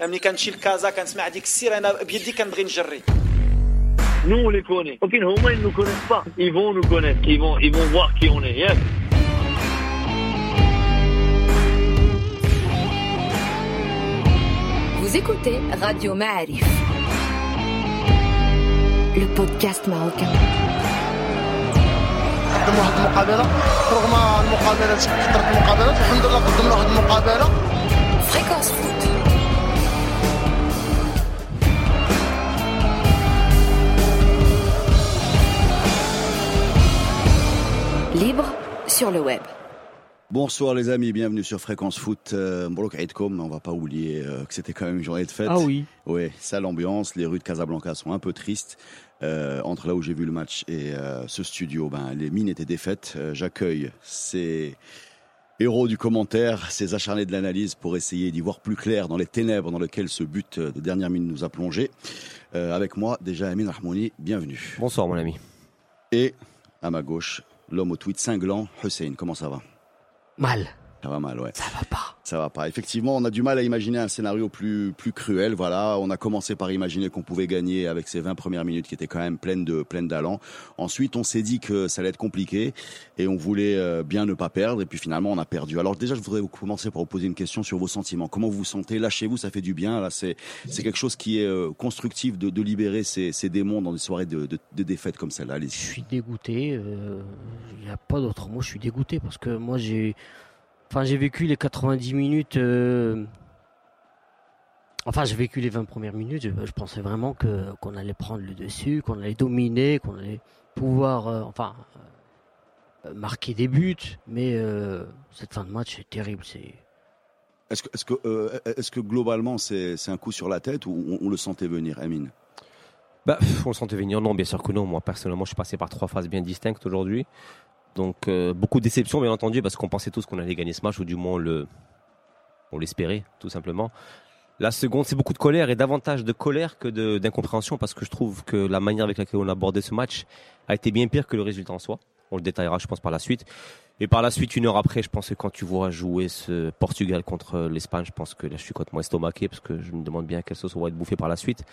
ملي كنمشي لكازا كنسمع ديك السير انا بيدي كنبغي نجري Nous, on les connaît. Ok, au moins, ils ne nous connaissent pas. Ils vont nous connaître. Ils vont, ils vont voir qui on est. Yes. Vous écoutez Radio Ma'arif, le podcast marocain. قدم واحد المقابله رغم المقابله كثرت المقابلات الحمد لله قدمنا واحد المقابله Libre sur le web. Bonsoir les amis, bienvenue sur Fréquence Foot. Euh, Mbrok Aïdkom, on va pas oublier euh, que c'était quand même une journée de fête. Ah oui. Ouais, sale ambiance, les rues de Casablanca sont un peu tristes. Euh, entre là où j'ai vu le match et euh, ce studio, ben, les mines étaient défaites. Euh, J'accueille ces héros du commentaire, ces acharnés de l'analyse pour essayer d'y voir plus clair dans les ténèbres dans lesquelles ce but de dernière minute nous a plongé. Euh, avec moi, déjà Amin Rahmouni, bienvenue. Bonsoir mon ami. Et à ma gauche, l'homme au tweet cinglant, Hussein, comment ça va? Mal. Ça va mal, ouais. Ça va pas. Ça va pas. Effectivement, on a du mal à imaginer un scénario plus plus cruel. Voilà, on a commencé par imaginer qu'on pouvait gagner avec ces 20 premières minutes qui étaient quand même pleines de pleines d'allant. Ensuite, on s'est dit que ça allait être compliqué et on voulait euh, bien ne pas perdre. Et puis finalement, on a perdu. Alors déjà, je voudrais vous commencer par vous poser une question sur vos sentiments. Comment vous vous sentez? Lâchez-vous, ça fait du bien. Là, c'est c'est quelque chose qui est euh, constructif de, de libérer ces, ces démons dans des soirées de, de, de défaite comme celle-là. Je suis dégoûté. Il n'y a pas d'autre mot. Je suis dégoûté parce que moi j'ai, enfin j'ai vécu les 90 minutes. euh, Enfin, j'ai vécu les 20 premières minutes. Je, je pensais vraiment que qu'on allait prendre le dessus, qu'on allait dominer, qu'on allait pouvoir, euh, enfin, euh, marquer des buts. Mais euh, cette fin de match est terrible. C'est Est-ce que est-ce que euh, est-ce que globalement c'est c'est un coup sur la tête ou on, on le sentait venir, Amine? Bah, on le sentait venir, non, bien sûr que non. Moi, personnellement, je suis passé par trois phases bien distinctes aujourd'hui. Donc, euh, beaucoup de déception, bien entendu, parce qu'on pensait tous qu'on allait gagner ce match, ou du moins le, on l'espérait, tout simplement. La seconde, c'est beaucoup de colère, et davantage de colère que d'incompréhension, parce que je trouve que la manière avec laquelle on a abordé ce match a été bien pire que le résultat en soi. On le détaillera, je pense, par la suite. Et par la suite, une heure après, je pense que quand tu vois jouer ce Portugal contre l'Espagne, je pense que là, je suis complètement estomaqué, parce que je me demande bien quelle sauce on va être bouffé par la suite.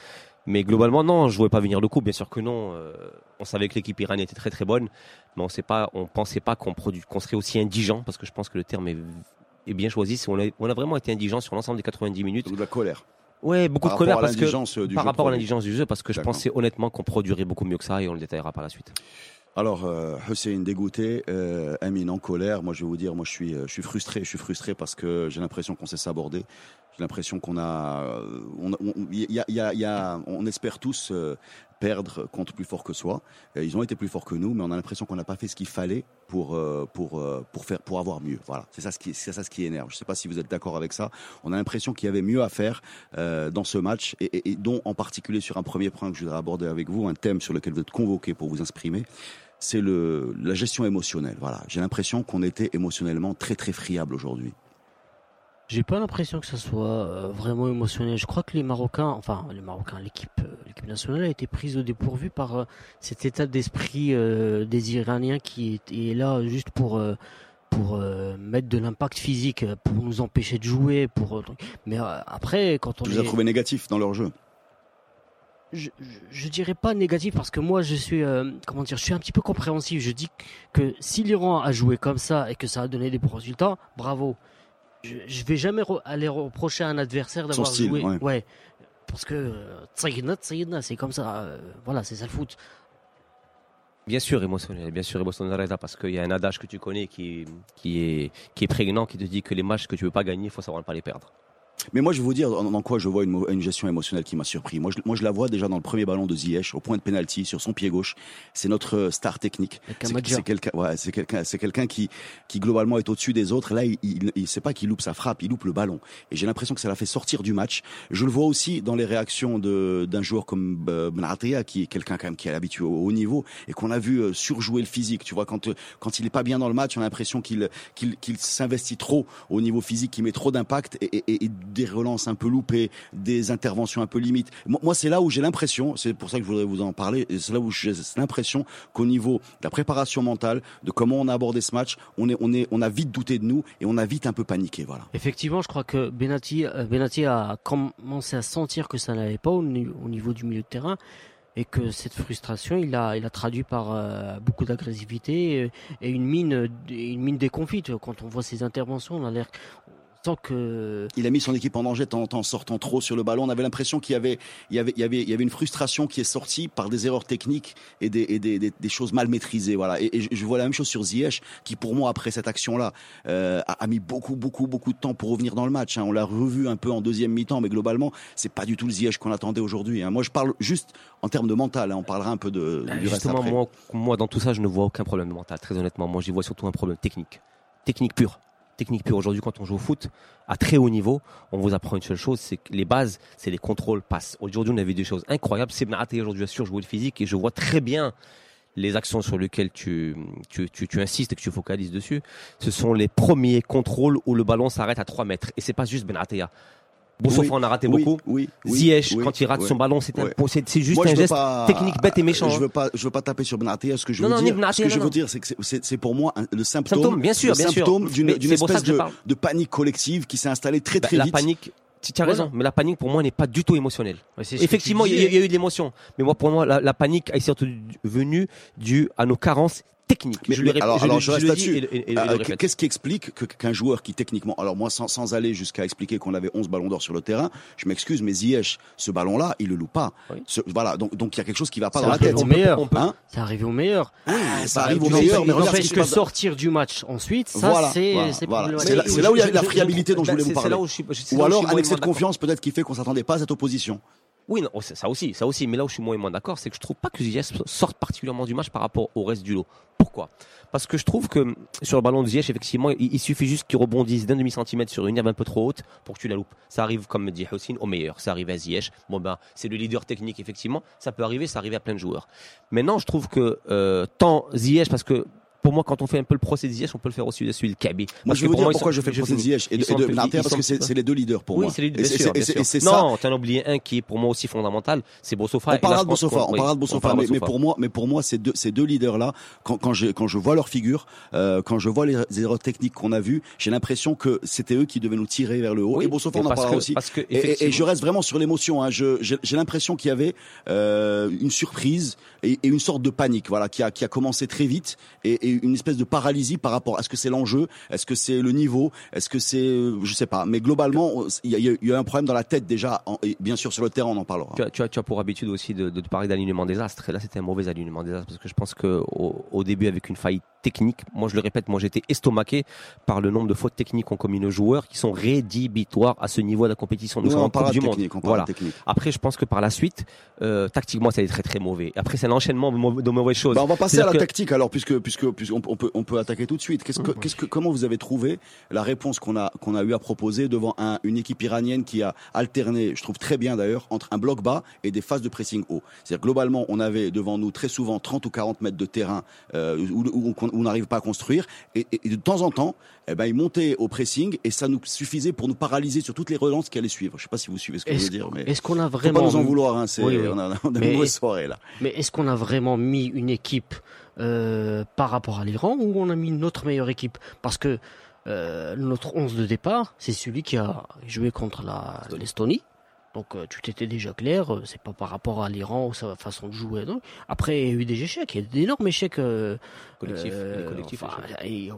Mais globalement, non, je ne voulais pas venir le coup, bien sûr que non. Euh, on savait que l'équipe iranienne était très très bonne, mais on sait pas, on pensait pas qu'on produit, qu'on serait aussi indigent, parce que je pense que le terme est, est bien choisi. On a, on a vraiment été indigent sur l'ensemble des 90 minutes. Donc de la colère. Ouais, beaucoup Par de colère parce que euh, par rapport à l'indigence du jeu, parce que je pensais honnêtement qu'on produirait beaucoup mieux que ça, et on le détaillera par la suite. Alors, euh, Hussein dégoûté, euh, en colère. Moi, je vais vous dire, moi, je suis, euh, je suis frustré. Je suis frustré parce que j'ai l'impression qu'on s'est sabordé. J'ai l'impression qu'on a, euh, on, on- y a, y a- y a- on espère tous euh, perdre contre plus fort que soi. Euh, ils ont été plus forts que nous, mais on a l'impression qu'on n'a pas fait ce qu'il fallait pour euh, pour euh, pour faire pour avoir mieux. Voilà, c'est ça ce qui ça ce qui énerve. Je sais pas si vous êtes d'accord avec ça. On a l'impression qu'il y avait mieux à faire dans ce match et, dont en particulier sur un premier point que je voudrais aborder avec vous, un thème sur lequel vous êtes convoqué pour vous exprimer c'est la gestion émotionnelle. Voilà, j'ai l'impression qu'on était émotionnellement très très friable aujourd'hui. J'ai pas l'impression que ça soit euh, vraiment émotionnel. Je crois que les Marocains, enfin les Marocains, l'équipe, euh, l'équipe nationale a été prise au dépourvu par euh, cet état d'esprit des Iraniens qui est, là juste pour pour mettre de l'impact physique, pour nous empêcher de jouer, pour. mais après, quand on Tu les as est, trouvés négatifs dans leur jeu. je, je, je dirais pas négatif parce que moi je suis euh, comment dire je suis un petit peu compréhensif je dis que si l'Iran a joué comme ça et que ça a donné des bons résultats bravo je, je vais jamais re- aller reprocher à un adversaire d'avoir joué ouais. parce que euh, c'est comme ça euh, voilà c'est ça le foot Bien sûr émotionnel, bien sûr émotionnel parce qu'il y a un adage que tu connais qui, qui, est, qui est prégnant, qui te dit que les matchs que tu veux pas gagner, il faut savoir ne pas les perdre. Mais moi, je vais vous dire dans quoi je vois une, gestion émotionnelle qui m'a surpris. Moi je, moi, je la vois déjà dans le premier ballon de Ziyech, au point de penalty, sur son pied gauche. C'est notre euh, star technique. C'est quelqu'un, ouais, quelqu'un, c'est quelqu'un qui, qui globalement est au-dessus des autres. Là, il, il, il sait pas qu'il loupe sa frappe, il loupe le ballon. Et j'ai l'impression que ça l'a fait sortir du match. Je le vois aussi dans les réactions d'un joueur comme euh, Benatia, qui est quelqu'un quand même qui est habitué au haut niveau et qu'on a vu euh, surjouer le physique. Tu vois, quand quand il est pas bien dans le match, on a l'impression qu'il qu'il qu'il s'investit trop au niveau physique, qu'il met trop d'impact et, et, et des relances un peu loupées, des interventions un peu limites. Moi, c'est là où j'ai l'impression, c'est pour ça que je voudrais vous en parler, c'est là où j'ai l'impression qu'au niveau de la préparation mentale, de comment on a abordé ce match, on est, on est, on a vite douté de nous et on a vite un peu paniqué, voilà. Effectivement, je crois que Benati, euh, a commencé à sentir que ça n'allait pas au, ni- au niveau du milieu de terrain et que cette frustration, il a, il a traduit par euh, beaucoup d'agressivité et, et une mine, euh, une mine déconfite. Quand on voit ses interventions, on a l'air, que Il a mis son équipe en danger de temps en temps en sortant trop sur le ballon. On avait l'impression qu'il y avait, il y avait, il y avait, il y avait une frustration qui est sortie par des erreurs techniques et des, et des, des, des choses mal maîtrisées. Voilà. Et, et je- vois la même chose sur Ziyech, qui pour moi après cette action-là euh, a, a mis beaucoup, beaucoup, beaucoup de temps pour revenir dans le match. hein. On l'a revu un peu en deuxième mi-temps, mais globalement, c'est pas du tout le Ziyech qu'on attendait aujourd'hui. hein. Moi, je parle juste en termes de mental. hein. On parlera un peu de du reste Bah, Justement, après. moi, moi, dans tout ça, je ne vois aucun problème de mental, très honnêtement. Moi, j'y vois surtout un problème technique. Technique pure. Technique pure. Aujourd'hui, quand on joue au foot, à très haut niveau, on vous apprend une seule chose, c'est que les bases, c'est les contrôles passes. Aujourd'hui, on a vu des choses incroyables. C'est Benaté aujourd'hui a surjoué le physique et je vois très bien les actions sur lesquelles tu, tu, tu, tu insistes et que tu focalises dessus. Ce sont les premiers contrôles où le ballon s'arrête à 3 mètres. Et c'est pas juste Benatea. Boussofa Oui, en a raté oui, beaucoup. Oui, oui, Ziyech, oui, quand il rate oui. son ballon, c'est juste Moi, un geste pas- technique bête et méchant. Je hein. veux pas, je veux pas taper sur Benatia. Ce que je veux Non, dire, Benatia, ce que je non, veux non. dire, c'est que c'est- pour moi un- le symptôme, Symptôme, bien sûr, le bien sûr. symptôme d'une espèce de, panique collective qui s'est installée très Bah, très la vite. panique, tu as raison, mais la panique pour moi n'est pas du tout émotionnelle. Effectivement, il y, a- eu de l'émotion, mais moi pour moi la, la panique est surtout venue due à nos carences techniques. Mais- je le mais alors- je, alors, je je reste là-dessus. Euh, répète. Qu'est-ce qui explique que- qu'un joueur qui techniquement, alors moi sans, sans aller jusqu'à expliquer qu'on avait 11 ballons d'or sur le terrain, je m'excuse, mais Ziyech, ce ballon-là, il le loupe pas. Oui. Ce- voilà, donc donc il y a quelque chose qui va pas Ça dans la arrive tête. au meilleur. on peut- Hein ça arrive au meilleur. Ah, ça arrive au il meilleur, mais regarde qui se que sortir du match ensuite, ça Voilà, c'est voilà, c'est voilà. problématique. C'est là- où il y a la friabilité dont je voulais bah, vous c'est- c'est parler. là où je suis- c'est Ou alors suis un excès de confiance, peut-être qui fait qu'on s'attendait pas à cette opposition. Oui, non, ça, aussi, ça aussi. Mais là où je suis moins et moins d'accord, c'est que je trouve pas que Ziyech sorte particulièrement du match par rapport au reste du lot. Pourquoi? Parce que je trouve que sur le ballon de Ziyech, effectivement, il, suffit juste qu'il rebondisse d'un demi centimètre sur une herbe un peu trop haute pour que tu la loupes. Ça arrive, comme me dit Houssine, au meilleur. Ça arrive à Ziyech. Bon ben, c'est le leader technique, effectivement. Ça peut arriver, ça arrive à plein de joueurs. Maintenant, je trouve que euh, tant Ziyech, parce que pour moi, quand on fait un peu le procès de Ziyech, on peut le faire aussi de celui de Kaby. Moi, je vais vous dire moi, pourquoi sont- je fais le je procès de. Ziyech et de, et de parce que c'est les deux leaders pour oui, moi. c'est les Et bien c'est- non, ça. tu en as oublié un qui est pour moi aussi fondamental, c'est Bossofa. On parlera je de qu'on- on oui, parlera de de mais, pour moi, mais pour moi, ces deux, ces deux leaders-là, quand, quand, j'ai- quand je vois leur figure, euh, quand je vois les erreurs techniques qu'on a vues, j'ai l'impression que c'était eux qui devaient nous tirer vers le haut. Oui, et Bossofa, mais on en parlera que- aussi. que, Et- je reste vraiment sur l'émotion. Hein. Je- J'ai j'ai l'impression qu'il y avait euh, une surprise et, et une sorte de panique, voilà, qui a, qui a commencé très vite et, et une espèce de paralysie par rapport. à ce que c'est l'enjeu Est-ce que c'est le niveau Est-ce que c'est, euh, je sais pas. Mais globalement, il y, y a- il y a un problème dans la tête déjà. en- et bien sûr, sur le terrain, on en parlera. Tu as, tu as- tu as pour habitude aussi de, de te parler d'alignement des astres. Et là, c'était un mauvais alignement des astres parce que je pense que au, au début, avec une faille technique, moi je le répète, moi j'étais estomaqué par le nombre de fautes techniques qu'ont commis nos joueurs qui sont rédhibitoires à ce niveau de la compétition. Nous sommes on de du Monde. On Voilà. de. Après, je pense que par la suite, euh, tactiquement, ça a été très très mauvais. Après, c'est un enchaînement de mau- de mauvaises choses. Bah, on va passer à la que- tactique alors puisque puisque, puisqu'on on peut on peut attaquer tout de suite. Qu'est-ce que, qu'est-ce que comment vous avez trouvé la réponse qu'on a qu'on a eu à proposer devant un, une équipe iranienne qui a alterné, je trouve très bien d'ailleurs, entre un bloc bas et des phases de pressing haut? C'est-à-dire globalement, on avait devant nous très souvent 30 ou 40 mètres de terrain euh, où, où on- où on n'arrive pas à construire et, et- et de temps en temps, eh ben ils montaient au pressing et ça nous suffisait pour nous paralyser sur toutes les relances qui allaient suivre. Je sais pas si vous suivez ce que je veux dire, mais est-ce qu'on a vraiment pas nous en vouloir. Hein, c'est Oui, oui. on a, on a Mais une mauvaise soirée là. Mais est-ce qu'on a vraiment mis une équipe euh, par rapport à l'Iran ou on a mis notre meilleure équipe? Parce que euh, notre 11 de départ, c'est celui qui a joué contre l'Estonie. Donc euh, tu t'étais déjà clair, euh, c'est pas par rapport à l'Iran ou sa façon de jouer. non? Après, il y a eu des échecs, il y a d'énormes échecs euh, euh, collectifs, enfin, il-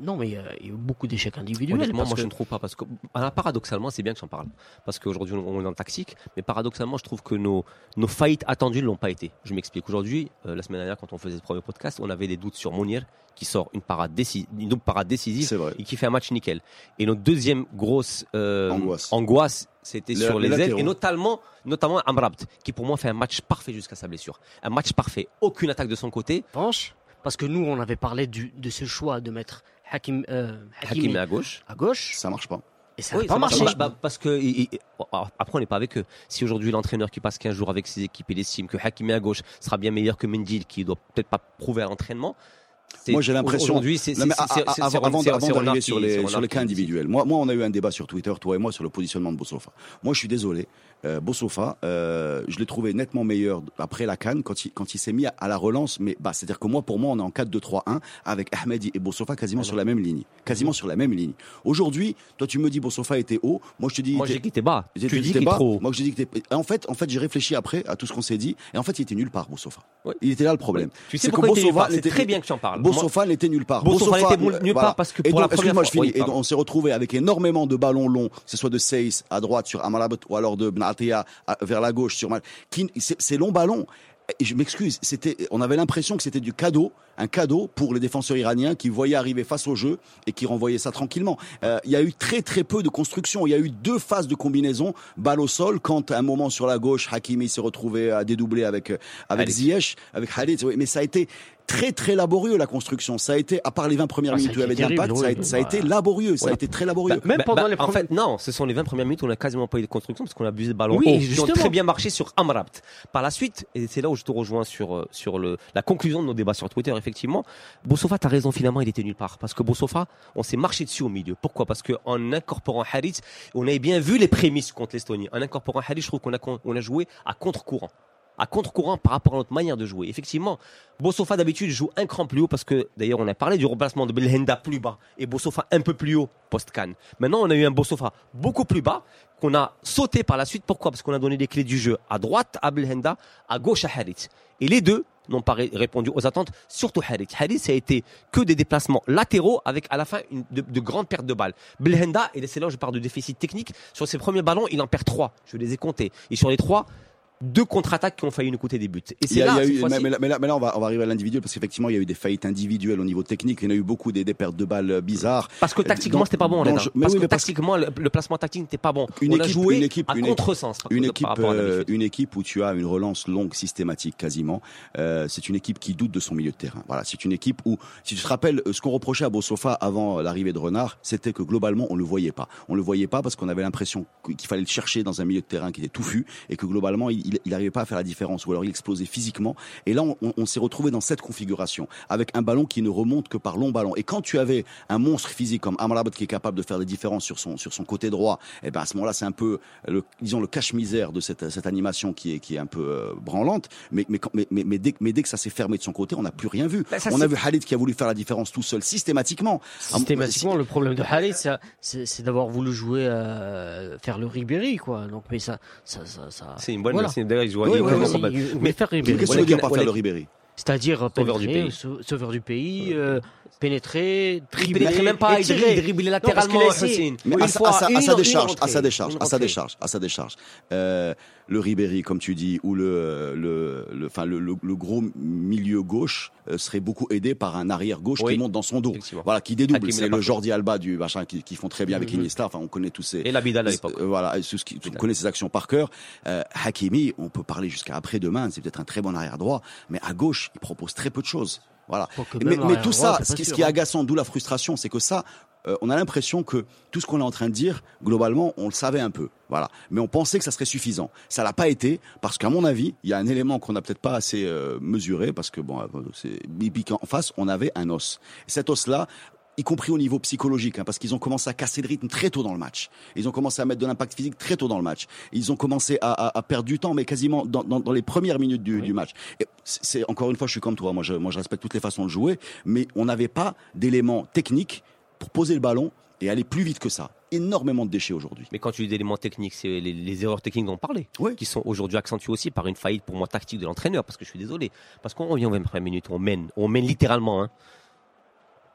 non, mais euh, il y a eu beaucoup d'échecs individuels. Honnêtement, parce moi que- je ne trouve pas parce que alors, paradoxalement, c'est bien que j'en parle parce qu'aujourd'hui on est dans le tactique, mais paradoxalement, je trouve que nos nos faillites attendues ne l'ont pas été. Je m'explique. Aujourd'hui, euh, la semaine dernière, quand on faisait ce premier podcast, on avait des doutes sur Mounir qui sort une parade décisive, une double parade décisive et qui fait un match nickel. Et notre deuxième grosse euh, Angoisse. angoisse, c'était sur les les, ailes et notamment notamment Amrabt qui pour moi fait un match parfait jusqu'à sa blessure. Un match parfait, aucune attaque de son côté. revanche, parce que nous, on avait parlé du, de ce choix de mettre Hakim, euh, Hakimi Hakimi à gauche. à gauche, Ça marche pas. et ça n'a Oui, pas ça marché. Bah, parce que il- il- alors, après on n'est pas avec eux. Si aujourd'hui l'entraîneur qui passe 15 jours avec ses équipes, il estime que Hakimi à gauche sera bien meilleur que Mendy, qui doit peut-être pas prouver à l'entraînement, Moi, j'ai l'impression- Aujourd'hui, c'est avant, d'arriver sur les, sur cas individuels, moi, moi, on a eu un débat sur Twitter, toi et moi, sur le positionnement de Bossofa. Moi, je suis désolé. Euh, Bossofa, euh, je l'ai trouvé nettement meilleur après la canne quand il, quand il s'est mis à, à la relance. Mais bah, c'est-à-dire que moi, pour moi, on est en 4-2-3-1 avec Ahmedi et Bossofa quasiment sur la même ligne. Quasiment sur la même ligne. Aujourd'hui, toi, tu me dis Bossofa était haut. Moi, je te dis. Moi, j'ai était- dit qu'il était bas. Tu dis il qu'il trop haut. Moi, je dis que en fait, en fait, j'ai réfléchi après à tout ce qu'on s'est dit. Et en fait, il était nulle part, Bossofa. Il était là le problème. Tu sais pourquoi Bossofa C'est très bien que tu en parles. Bossofa n'était nulle part. Bossofa n'était nulle part parce que et pour la première fois- et on s'est retrouvé avec énormément de ballons longs, que ce soit de Seyss à droite sur Amrabat ou alors de À- vers la gauche sur Mal. Qui- c'est- Ces longs ballons, et je m'excuse, c'était, on avait l'impression que c'était du cadeau, un cadeau pour les défenseurs iraniens qui voyaient arriver face au jeu et qui renvoyaient ça tranquillement. Euh, Il y a eu très très peu de construction. Il y a eu deux phases de combinaison, balle au sol, quand à un moment sur la gauche, Hakimi s'est retrouvé à dédoubler avec euh, avec. Ziyech, avec oui, mais ça a été très très laborieux la construction. Ça a été, à part les 20 premières Ah, minutes où il y a avait de l'impact, ça, a, ça a été Bah, laborieux. Ça a été très laborieux. Même Bah, pendant bah, les En premiers- fait, non, ce sont les 20 premières minutes où on n'a quasiment pas eu de construction parce qu'on a abusé de ballon Oui, qui ont très bien marché sur Amrabt. Par la suite, et c'est là où je te rejoins sur, euh, sur le, la conclusion de nos débats sur Twitter, effectivement, Bossofa, t'as raison, finalement, il était nulle part. Parce que Bossofa, on s'est marché dessus au milieu. Pourquoi? Parce qu'en incorporant Harit, on avait bien vu les prémices contre l'Estonie. En incorporant Harit, je trouve qu'on a, on a joué à contre-courant. À contre-courant par rapport à notre manière de jouer. Effectivement, Bossofa d'habitude joue un cran plus haut parce que d'ailleurs on a parlé du remplacement de Belhenda plus bas et Bossofa un peu plus haut post-can. Maintenant on a eu un Bossofa beaucoup plus bas qu'on a sauté par la suite. Pourquoi? Parce qu'on a donné les clés du jeu à droite à Belhenda, à gauche à Harit. Et les deux n'ont pas ré- répondu aux attentes, surtout Harit. Harit, ça a été que des déplacements latéraux avec à la fin une, de, de grandes pertes de balles. Belhenda, et c'est là où je parle de déficit technique, sur ses premiers ballons, il en perd trois. Je les ai comptés. Et sur les trois, deux contre-attaques qui ont failli nous coûter des buts. Et c'est a- là, a eu- mais, mais là, mais on va, on va arriver à l'individuel parce qu'effectivement, il y a eu des faillites individuelles au niveau technique. Il y en a eu beaucoup des, des pertes de balles euh, bizarres. Parce que tactiquement, Dans- c'était pas bon, dans Parce oui, que mais parce que- tactiquement, le, le placement tactique n'était pas bon. Une On a équipe- joué une équipe- à une- contresens Une équipe, euh, une équipe où tu as une relance longue systématique quasiment. Euh, c'est une équipe qui doute de son milieu de terrain. Voilà, c'est une équipe où, si tu te rappelles, euh, ce qu'on reprochait à Bossofa avant l'arrivée de Renard, c'était que globalement on le voyait pas. On le voyait pas parce qu'on avait l'impression qu'il fallait le chercher dans un milieu de terrain qui était touffu et que globalement il, il, il arrivait pas à faire la différence ou alors il explosait physiquement. Et là, on, on- s'est retrouvé dans cette configuration avec un ballon qui ne remonte que par long ballon. Et quand tu avais un monstre physique comme Amrabat qui est capable de faire des différences sur son sur son côté droit, et ben à ce moment-là, c'est un peu le disons le cache-misère de cette cette animation qui est qui est un peu euh, branlante. Mais mais, mais mais mais dès, que- mais dès que ça s'est fermé de son côté, on n'a plus rien vu. Bah, on a vu Khalid qui a voulu faire la différence tout seul systématiquement. Systématiquement, le problème de c'est c'est d'avoir voulu jouer, euh, faire le Ribéry, quoi. Donc, mais ça, ça, ça, ça- C'est une bonne Voilà. Il joue à Oui, oui, Mais- faire Mais Ribéry. Qu'est-ce que Ouais, tu veux dire on par est- faire le Ribéry C'est-à-dire Sauveur du pénétrer, pays. sau- sauveur du pays, euh, pénétrer, Il dribbler, même pas, il étirer. dribble- il driblait Non, parce qu'il latéralement, a essayé- Hussein. Mais à, sa- décharge, à sa décharge, à sa décharge, à sa décharge. Le Ribéry, comme tu dis, ou le le le, enfin le, le, le gros milieu gauche euh, serait beaucoup aidé par un arrière gauche Oui. qui monte dans son dos. Voilà, qui dédouble. C'est le. Jordi Alba du machin qui, qui font très bien avec Mhm. Iniesta. Enfin, on connaît tous ces. Et la Bidal à l'époque. Euh, voilà, ce qui, on connaît ses actions par cœur. Euh, Hakimi, on peut parler jusqu'à après-demain, c'est peut-être un très bon arrière droit, mais à gauche, il propose très peu de choses. Voilà. Mais, mais tout ça, ce qui, ce qui est hein. agaçant, d'où la frustration, c'est que ça, euh, on a l'impression que tout ce qu'on est en train de dire, globalement, on le savait un peu. Voilà. Mais on pensait que ça serait suffisant. Ça l'a pas été, parce qu'à mon avis, il y a un élément qu'on n'a peut-être pas assez euh, mesuré, parce que bon, euh, c'est, qu'en face, on avait un os. Et cet os-là, y compris au niveau psychologique, hein, parce qu'ils ont commencé à casser le rythme très tôt dans le match. Ils ont commencé à mettre de l'impact physique très tôt dans le match. Ils ont commencé à, à- à perdre du temps, mais quasiment dans, dans- dans les premières minutes du, du match. C'est- encore une fois, je suis comme toi. Moi, je, moi, je respecte toutes les façons de jouer, mais on n'avait pas d'éléments techniques pour poser le ballon et aller plus vite que ça. Énormément de déchets aujourd'hui. Mais quand tu dis d'éléments techniques, c'est les, les erreurs techniques dont on parlait, Oui. qui sont aujourd'hui accentuées aussi par une faillite pour moi tactique de l'entraîneur, parce que je suis désolé, parce qu'on revient aux 23 minutes, on mène, on mène littéralement. hein.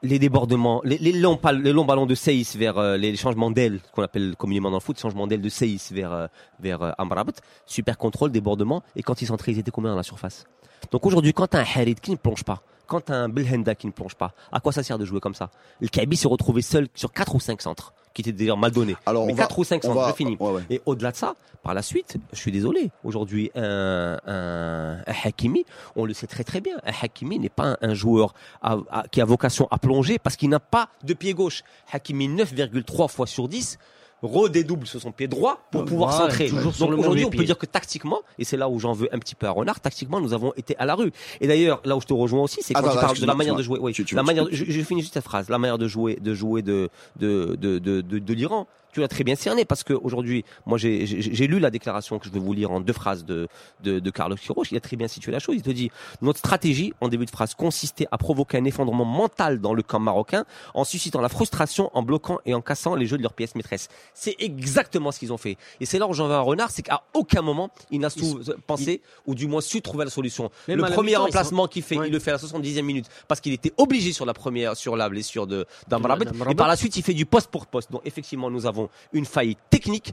Les débordements, les, les longs, les longs ballons de Seyss vers euh, les changements d'aile, qu'on appelle communément dans le foot, changements d'aile de Seyss vers, euh, vers euh, Amrabat, super contrôle, débordement, et quand ils s'entraient, ils étaient combien dans la surface? Donc aujourd'hui, quand un Harid qui ne plonge pas, quand un Belhenda qui ne plonge pas, à quoi ça sert de jouer comme ça? Le Kaby s'est retrouvé seul sur 4 ou 5 centres, qui étaient d'ailleurs mal donnés. Alors, Mais on va, 4 ou 5 on centres, je finis. ouais, ouais. Et au-delà de ça, par la suite, je suis désolé, aujourd'hui, un, un, un Hakimi, on le sait très très bien, un Hakimi n'est pas un, un joueur à- à- qui a vocation à plonger parce qu'il n'a pas de pied gauche. Hakimi, 9,3 fois sur 10, redédouble sur son pied droit pour Ouais, pouvoir voilà, centrer. toujours sur Donc aujourd'hui, on peut dire que tactiquement, et c'est là où j'en veux un petit peu à Renard, tactiquement, nous avons été à la rue. Et d'ailleurs, là où je te rejoins aussi, c'est quand Attends, tu parles de la manière de jouer. Oui, Tu- tu- la manière. Je, je finis juste cette phrase. La manière de jouer, de jouer de de de de, de, de l'Iran. Tu l'as très bien cerné parce qu'aujourd'hui, moi j'ai lu la déclaration que je vais vous lire en deux phrases de de, de Carlos Quiroz. Il a très bien situé la chose. Il te dit notre stratégie en début de phrase consistait à provoquer un effondrement mental dans le camp marocain en suscitant la frustration, en bloquant et en cassant les jeux de leurs pièces maîtresses. C'est exactement ce qu'ils ont fait. Et c'est là où j'en veux un renard, c'est qu'à aucun moment il n'a pensé ou du moins su trouver la solution. Même le premier remplacement qu'il fait, Ouais. il le fait à la 70e minute parce qu'il était obligé sur la première, sur la blessure de d'Amrabat. Et par la suite, il fait du poste pour poste. Donc effectivement, nous avons une faille technique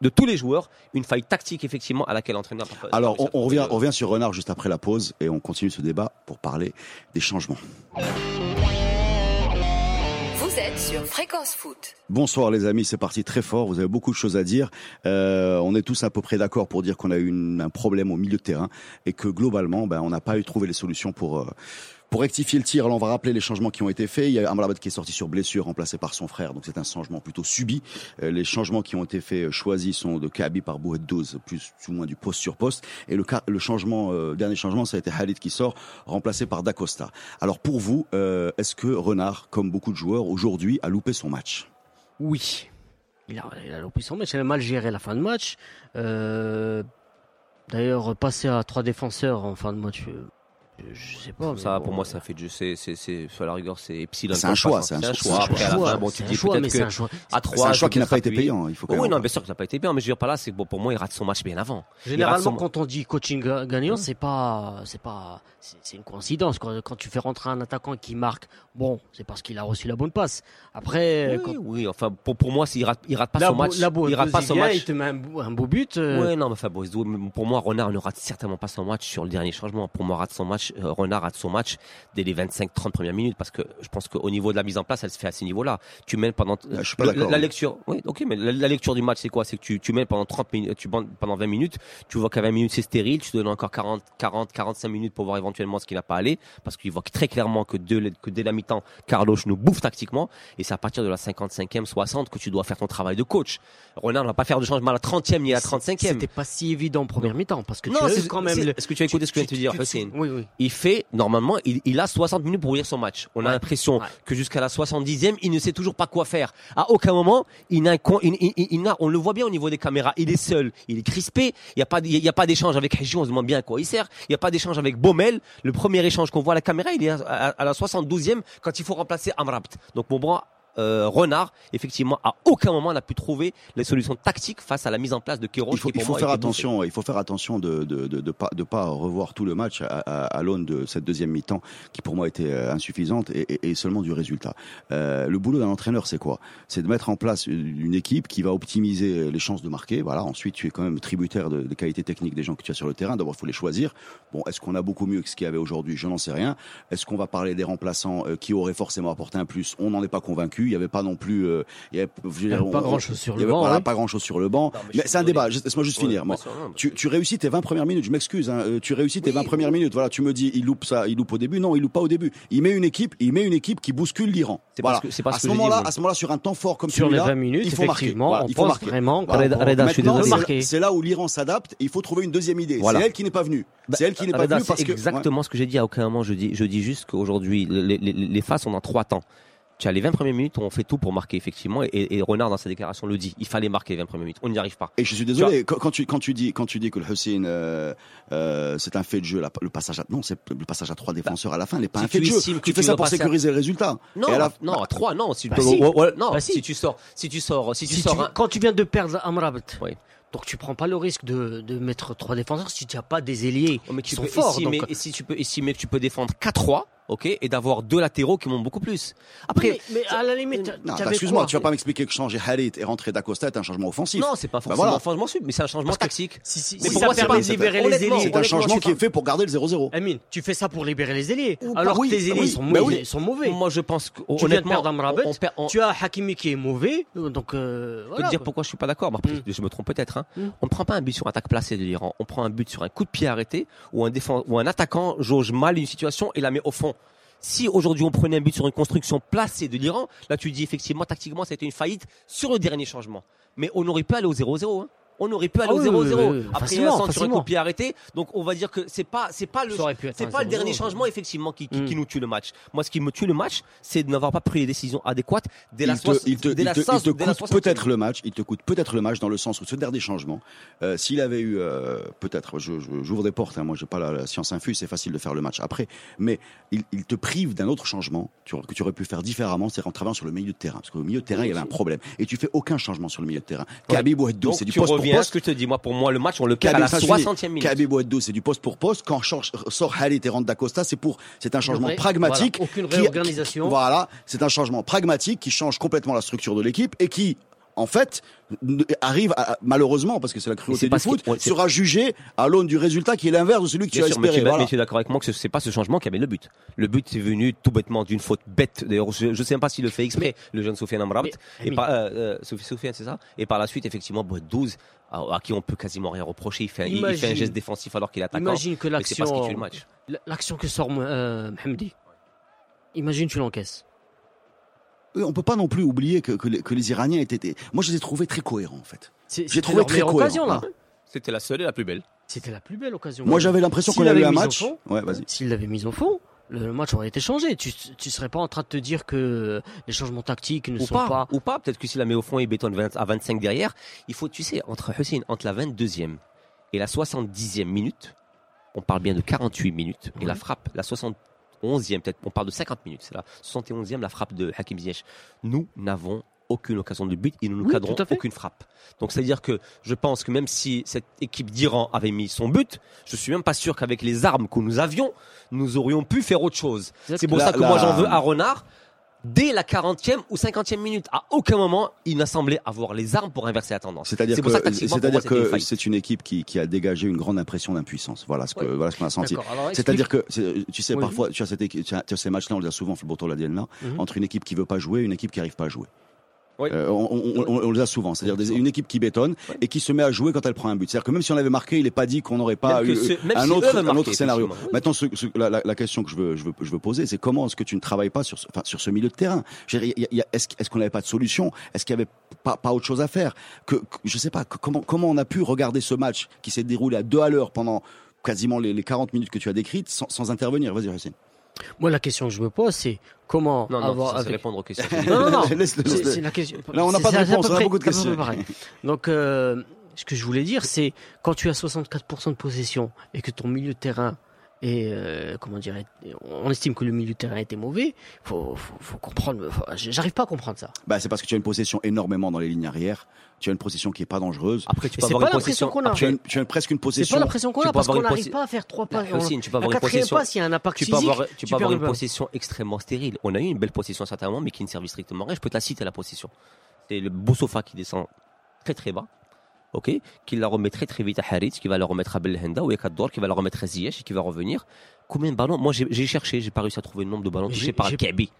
de tous les joueurs, une faille tactique effectivement à laquelle l'entraîneur. Alors, on, revient, on revient sur Renard juste après la pause et on continue ce débat pour parler des changements. Vous êtes sur Fréquence Foot. Bonsoir les amis, c'est parti très fort. Vous avez beaucoup de choses à dire. Euh, on est tous à peu près d'accord pour dire qu'on a eu une- un problème au milieu de terrain et que globalement, ben, on n'a pas eu trouvé les solutions pour euh, pour rectifier le tir. Alors on va rappeler les changements qui ont été faits. Il y a Amrabat qui est sorti sur blessure, remplacé par son frère. Donc c'est un changement plutôt subi. Euh, les changements qui ont été faits euh, choisis sont de Kabi par Bouhet 12, plus ou moins du poste sur poste. Et le, le changement, euh, dernier changement, ça a été Khalid qui sort, remplacé par Dacosta. Alors pour vous, euh, est-ce que Renard, comme beaucoup de joueurs aujourd'hui, a loupé son match? Oui. Il a, il a loupé son match. Il a mal géré la fin de match. Euh, D'ailleurs, passer à trois défenseurs en fin de match, euh, je sais pas. Ça, bon, pour moi, ça fait du, c'est, c'est, c'est, à la rigueur, c'est epsilon. C'est un choix, c'est un un choix, choix. c'est un Après, à la choix, fin, bon, tu dis peut-être c'est que un choix. à trois, C'est un choix qui n'a pas été payant. Il faut quand Oui, non, bien sûr que ça n'a pas été payant, mais je veux dire par là, c'est bon, pour moi, il rate son match bien avant. Généralement, Il son- quand on dit coaching ga- gagnant, c'est pas, c'est pas, c'est une coïncidence. Quand, quand tu fais rentrer un attaquant qui marque, bon, c'est parce qu'il a reçu la bonne passe. Après, Oui, quand oui, enfin, pour, pour moi, s'il rate, il rate pas la son match, il rate pas son match. il te met un, beau- but. euh, Ouais, non, enfin, il mais pour moi, Renard ne rate certainement pas son match sur le dernier changement. Pour moi, rate son match, euh, Renard rate son match dès les 25-30 premières minutes parce que je pense qu'au niveau de la mise en place, elle se fait à ce niveau-là. Tu mènes pendant, je suis pas le- d'accord. la, lecture, oui, ok, mais la, la lecture du match, c'est quoi? C'est que tu, tu mènes pendant 30 minutes, tu pendant 20 minutes, tu vois qu'à 20 minutes, c'est stérile, tu te donnes encore 40, 40, 45 minutes pour voir éventuellement ce qui n'a pas allé parce qu'il voit très clairement que, de, que dès la mi-temps, Carlos nous bouffe tactiquement et c'est à partir de la 55e, 60 que tu dois faire ton travail de coach. Renard ne va pas faire de changement à la 30e ni à la 35e. C'était pas si évident en première mi-temps parce que Non, tu as quand même. le- est-ce que tu as écouté ce que je viens de te dire, Hussein? Oui, oui. Il fait, normalement, il, il a 60 minutes pour lire son match. On a l'impression Ouais. que jusqu'à la 70e, il ne sait toujours pas quoi faire. À aucun moment, il n'a, il, il- on le voit bien au niveau des caméras. Il est seul, il est crispé. Il n'y a pas, il y a pas d'échange avec Régi, on se demande bien à quoi il sert. Il n'y a pas d'échange avec Baumel. Le premier échange qu'on voit à la caméra, il est à, à- à la 72e quand il faut remplacer Amrabt. Donc, mon bras, euh, Renard, effectivement, à aucun moment n'a pu trouver les solutions tactiques face à la mise en place de Kéros. Il faut, qui, pour il faut moi, faire attention. Il faut faire attention de de de, de pas de pas revoir tout le match à, à, à l'aune de cette deuxième mi-temps qui pour moi était euh, insuffisante et, et, et seulement du résultat. Euh, le boulot d'un entraîneur, c'est quoi? C'est de mettre en place une une équipe qui va optimiser les chances de marquer. Voilà. Ensuite, tu es quand même tributaire de- des qualités techniques des gens que tu as sur le terrain. D'abord, il faut les choisir. Bon, est-ce qu'on a beaucoup mieux que ce qu'il y avait aujourd'hui? Je n'en sais rien. Est-ce qu'on va parler des remplaçants euh, qui auraient forcément apporté un plus? On n'en est pas convaincu. Il y avait pas non plus. euh, il y avait, je veux Il y dire, avait pas on- grand-chose sur le banc, Voilà, ouais. pas grand chose sur le banc. Non, mais c'est un débat. Laisse-moi juste Ouais, finir. Moi, tu, tu réussis tes 20 premières minutes, je m'excuse, hein, euh, tu réussis tes 20 premières minutes. Voilà, tu me dis, il loupe ça, il loupe au début. Non, il loupe pas au début. Il met une équipe, il met une équipe qui bouscule l'Iran. C'est Voilà. parce que- parce à ce moment-là, à ce moment-là, sur un temps fort comme Sur les celui-là, 20 minutes, il faut marquer. effectivement, Voilà, on il faut marquer. vraiment c'est- là où l'Iran s'adapte. Il faut trouver une deuxième idée. C'est elle qui n'est pas venue. Bah, C'est elle qui n'est pas venue parce que exactement ce que j'ai dit à aucun moment. Je dis, je dis juste qu'aujourd'hui, les, les, les phases sont dans trois temps. Tu as les 20 premières minutes où on fait tout pour marquer, effectivement, et, et Renard, dans sa déclaration, le dit. Il fallait marquer les 20 premières minutes. On n'y arrive pas. Et je suis désolé, quand, quand tu, quand tu dis, quand tu dis que le Hussein, euh, euh, c'est un fait de jeu, la- le passage à, non, c'est le passage à trois défenseurs à la fin n'est pas si un fait de jeu. Tu tu fais ça pour à- sécuriser le résultat. Non, à la- non, à 3, non. Si, Bah tu- si. ouais, ouais, non, Bah si. si tu sors, si tu sors, si tu Si sors tu- un- quand tu viens de perdre Amrabat, Oui. donc tu prends pas le risque de, de mettre trois défenseurs si tu n'as pas des ailiers Oh, mais qui sont peux forts. donc- et si tu peux tu peux défendre 4-3, ok, et d'avoir deux latéraux qui montent beaucoup plus. Après, mais, mais à la limite, t'avais excuse-moi, tu vas pas m'expliquer que changer Halit et rentrer d'Acosta est un changement offensif. non, c'est pas forcément voilà. un changement sub, mais c'est un changement tactique. Si, si, Mais si ça permet de libérer les ailiers. C'est un changement qui est fait pour garder le 0-0. Amine, tu fais ça pour libérer les ailiers. Alors oui, que tes ailiers sont, mauvais, oui. sont mauvais. Moi, je pense que, honnêtement, tu as Hakimi qui est mauvais, donc euh, Je peux voilà, te dire quoi. pourquoi je suis pas d'accord. Mm. Je me trompe peut-être. Hein. Mm. On ne prend pas un but sur attaque placée de l'Iran. On prend un but sur un coup de pied arrêté ou un défense ou un attaquant jauge mal une situation et la met au fond. Si aujourd'hui on prenait un but sur une construction placée de l'Iran, là tu dis effectivement tactiquement ça a été une faillite sur le dernier changement. Mais on aurait pu aller au 0-0. hein. On aurait pu aller Ah au oui, 0-0. oui, oui, oui. Après un centre sur un facilement. coup de pied arrêté. Donc on va dire que c'est pas c'est pas le c'est un pas le 0-0. dernier changement effectivement qui, qui, Mm. qui nous tue le match. Moi ce qui me tue le match, c'est de n'avoir pas pris les décisions adéquates dès la il te, soix- il te, il te- il coûte 60e. peut-être le match. Il te coûte peut-être le match dans le sens où ce dernier changement, euh, s'il avait eu euh, peut-être, j'ouvre des portes. Hein, moi, j'ai pas la, la science infuse. C'est facile de faire le match après, mais il, il te prive d'un autre changement que tu aurais pu faire différemment, c'est en travaillant sur le milieu de terrain, parce qu'au milieu de terrain il y avait un problème et tu fais aucun changement sur le milieu de terrain. Donc c'est du poste pour reviens à ce poste. que je te dis. Moi pour moi le match on le perd à Kaby, la ça suffit. 60e minute. Kaby Bouaddou, c'est du poste pour poste. Quand sort Halit et rentre d'Acosta, c'est pour, c'est un changement pragmatique. voilà, aucune réorganisation. qui- voilà, c'est un changement pragmatique qui change complètement la structure de l'équipe et qui, en fait, arrive à- malheureusement, parce que c'est la Mais cruauté c'est du foot, c'est- sera jugé à l'aune du résultat qui est l'inverse de celui que tu as sûr, mais espéré. tu, es- Voilà. mais tu es d'accord avec moi que ce n'est pas ce changement qui avait le but. Le but est venu tout bêtement d'une faute bête. D'ailleurs, je ne sais même pas s'il le fait exprès, le jeune Sofiane Amrabat. Mais- Et mais- par, euh, euh, Sofi- Sofiane, c'est ça? Et par la suite, effectivement, Boit 12, à, à qui on peut quasiment rien reprocher. Il fait, un- il- il fait un Imagine- geste défensif alors qu'il est attaquant. Imagine que l'action, tue le match. l'action que sort euh, Mohamedi. Imagine tu l'encaisses. Euh, On peut pas non plus oublier que, que les, que les Iraniens étaient, moi je les ai trouvés très cohérents en fait. J'ai c'était trouvé leur très meilleure cohérent. occasion là. Ah. C'était la seule et la plus belle. C'était la plus belle occasion. Moi j'avais l'impression qu'on avait un match. S'il l'avait mis au fond, le match aurait été changé. Tu, tu serais pas en train de te dire que les changements tactiques ne Ou sont pas, pas. ou pas. Peut-être que s'il la met au fond et bétonne 20 à 25 derrière, il faut, tu sais, entre Hussein, entre la 22e et la 70e minute, on parle bien de 48 minutes. Et la frappe, la 71e, peut-être, on parle de 50 minutes. C'est la 71e, la frappe de Hakim Ziyech. Nous n'avons aucune occasion de but et nous ne Oui, cadrons tout à fait. aucune frappe. Donc c'est-à-dire que je pense que même si cette équipe d'Iran avait mis son but, je suis même pas sûr qu'avec les armes que nous avions, nous aurions pu faire autre chose. C'est pour La- ça que la- moi j'en veux à Renard. Dès la 40e ou 50e minute, à aucun moment, il n'a semblé avoir les armes pour inverser la tendance. C'est-à-dire que, une c'est une équipe qui, qui a dégagé une grande impression d'impuissance. Voilà ce que, voilà ce qu'on a senti. C'est-à-dire que, tu sais, Oui. parfois, tu as, cette équipe- tu as- tu as ces matchs-là, on les a souvent, Football la là, Mhm. entre une équipe qui veut pas jouer et une équipe qui arrive pas à jouer. Oui. Euh, on, on- on- on les a souvent, c'est-à-dire une équipe qui bétonne Ouais. et qui se met à jouer quand elle prend un but. C'est-à-dire que même si on avait marqué, il n'est pas dit qu'on n'aurait pas Même eu ce- un si autre, un scénario. Maintenant, ce- ce- la, la- la question que je veux, je veux, je veux poser, c'est comment est-ce que tu ne travailles pas sur, ce- enfin, sur ce milieu de terrain? Est-ce qu'on n'avait pas de solution? Est-ce qu'il n'y avait pas, pas autre chose à faire? Que, que- Je sais pas, que- comment, comment on a pu regarder ce match qui s'est déroulé à deux à l'heure pendant quasiment les, les 40 minutes que tu as décrites sans, sans intervenir? Vas-y, Hussein. Moi, la question que je me pose, c'est comment Non, non, avoir ça, avec. répondre aux questions. Non, non, non. C'est la question. Là, on n'a pas de réponse, on a beaucoup de questions. pareil. Donc, euh, ce que je voulais dire, c'est quand tu as 64% de possession et que ton milieu de terrain est, euh, comment dire, est- on estime que le milieu de terrain était mauvais, faut, faut, faut comprendre. J'arrive pas à comprendre ça. Bah, c'est parce que tu as une possession énormément dans les lignes arrière. Tu as une possession qui est pas dangereuse. Après, tu Et peux c'est avoir pas une possession. qu'on a. Tu as, Après, une- tu as presque une C'est possession. pas l'impression qu'on tu a parce qu'on n'arrive pas à faire trois pas. Tu peux avoir une quatrième possession. pas, s'il y a un impact tu peux physique, avoir, tu peux avoir une possession extrêmement stérile. On a eu une belle possession à certains moments, mais qui ne servait strictement à rien. Je peux te la citer la possession. C'est le Boussofa qui descend très très bas, ok, qui la remet très très vite à Harit, qui va la remettre à Belhenda ou à Kador, qui va la remettre à Ziyech et qui va revenir. Combien de ballons? Moi j'ai cherché, j'ai pas réussi à trouver le nombre de ballons touchés par Kabi.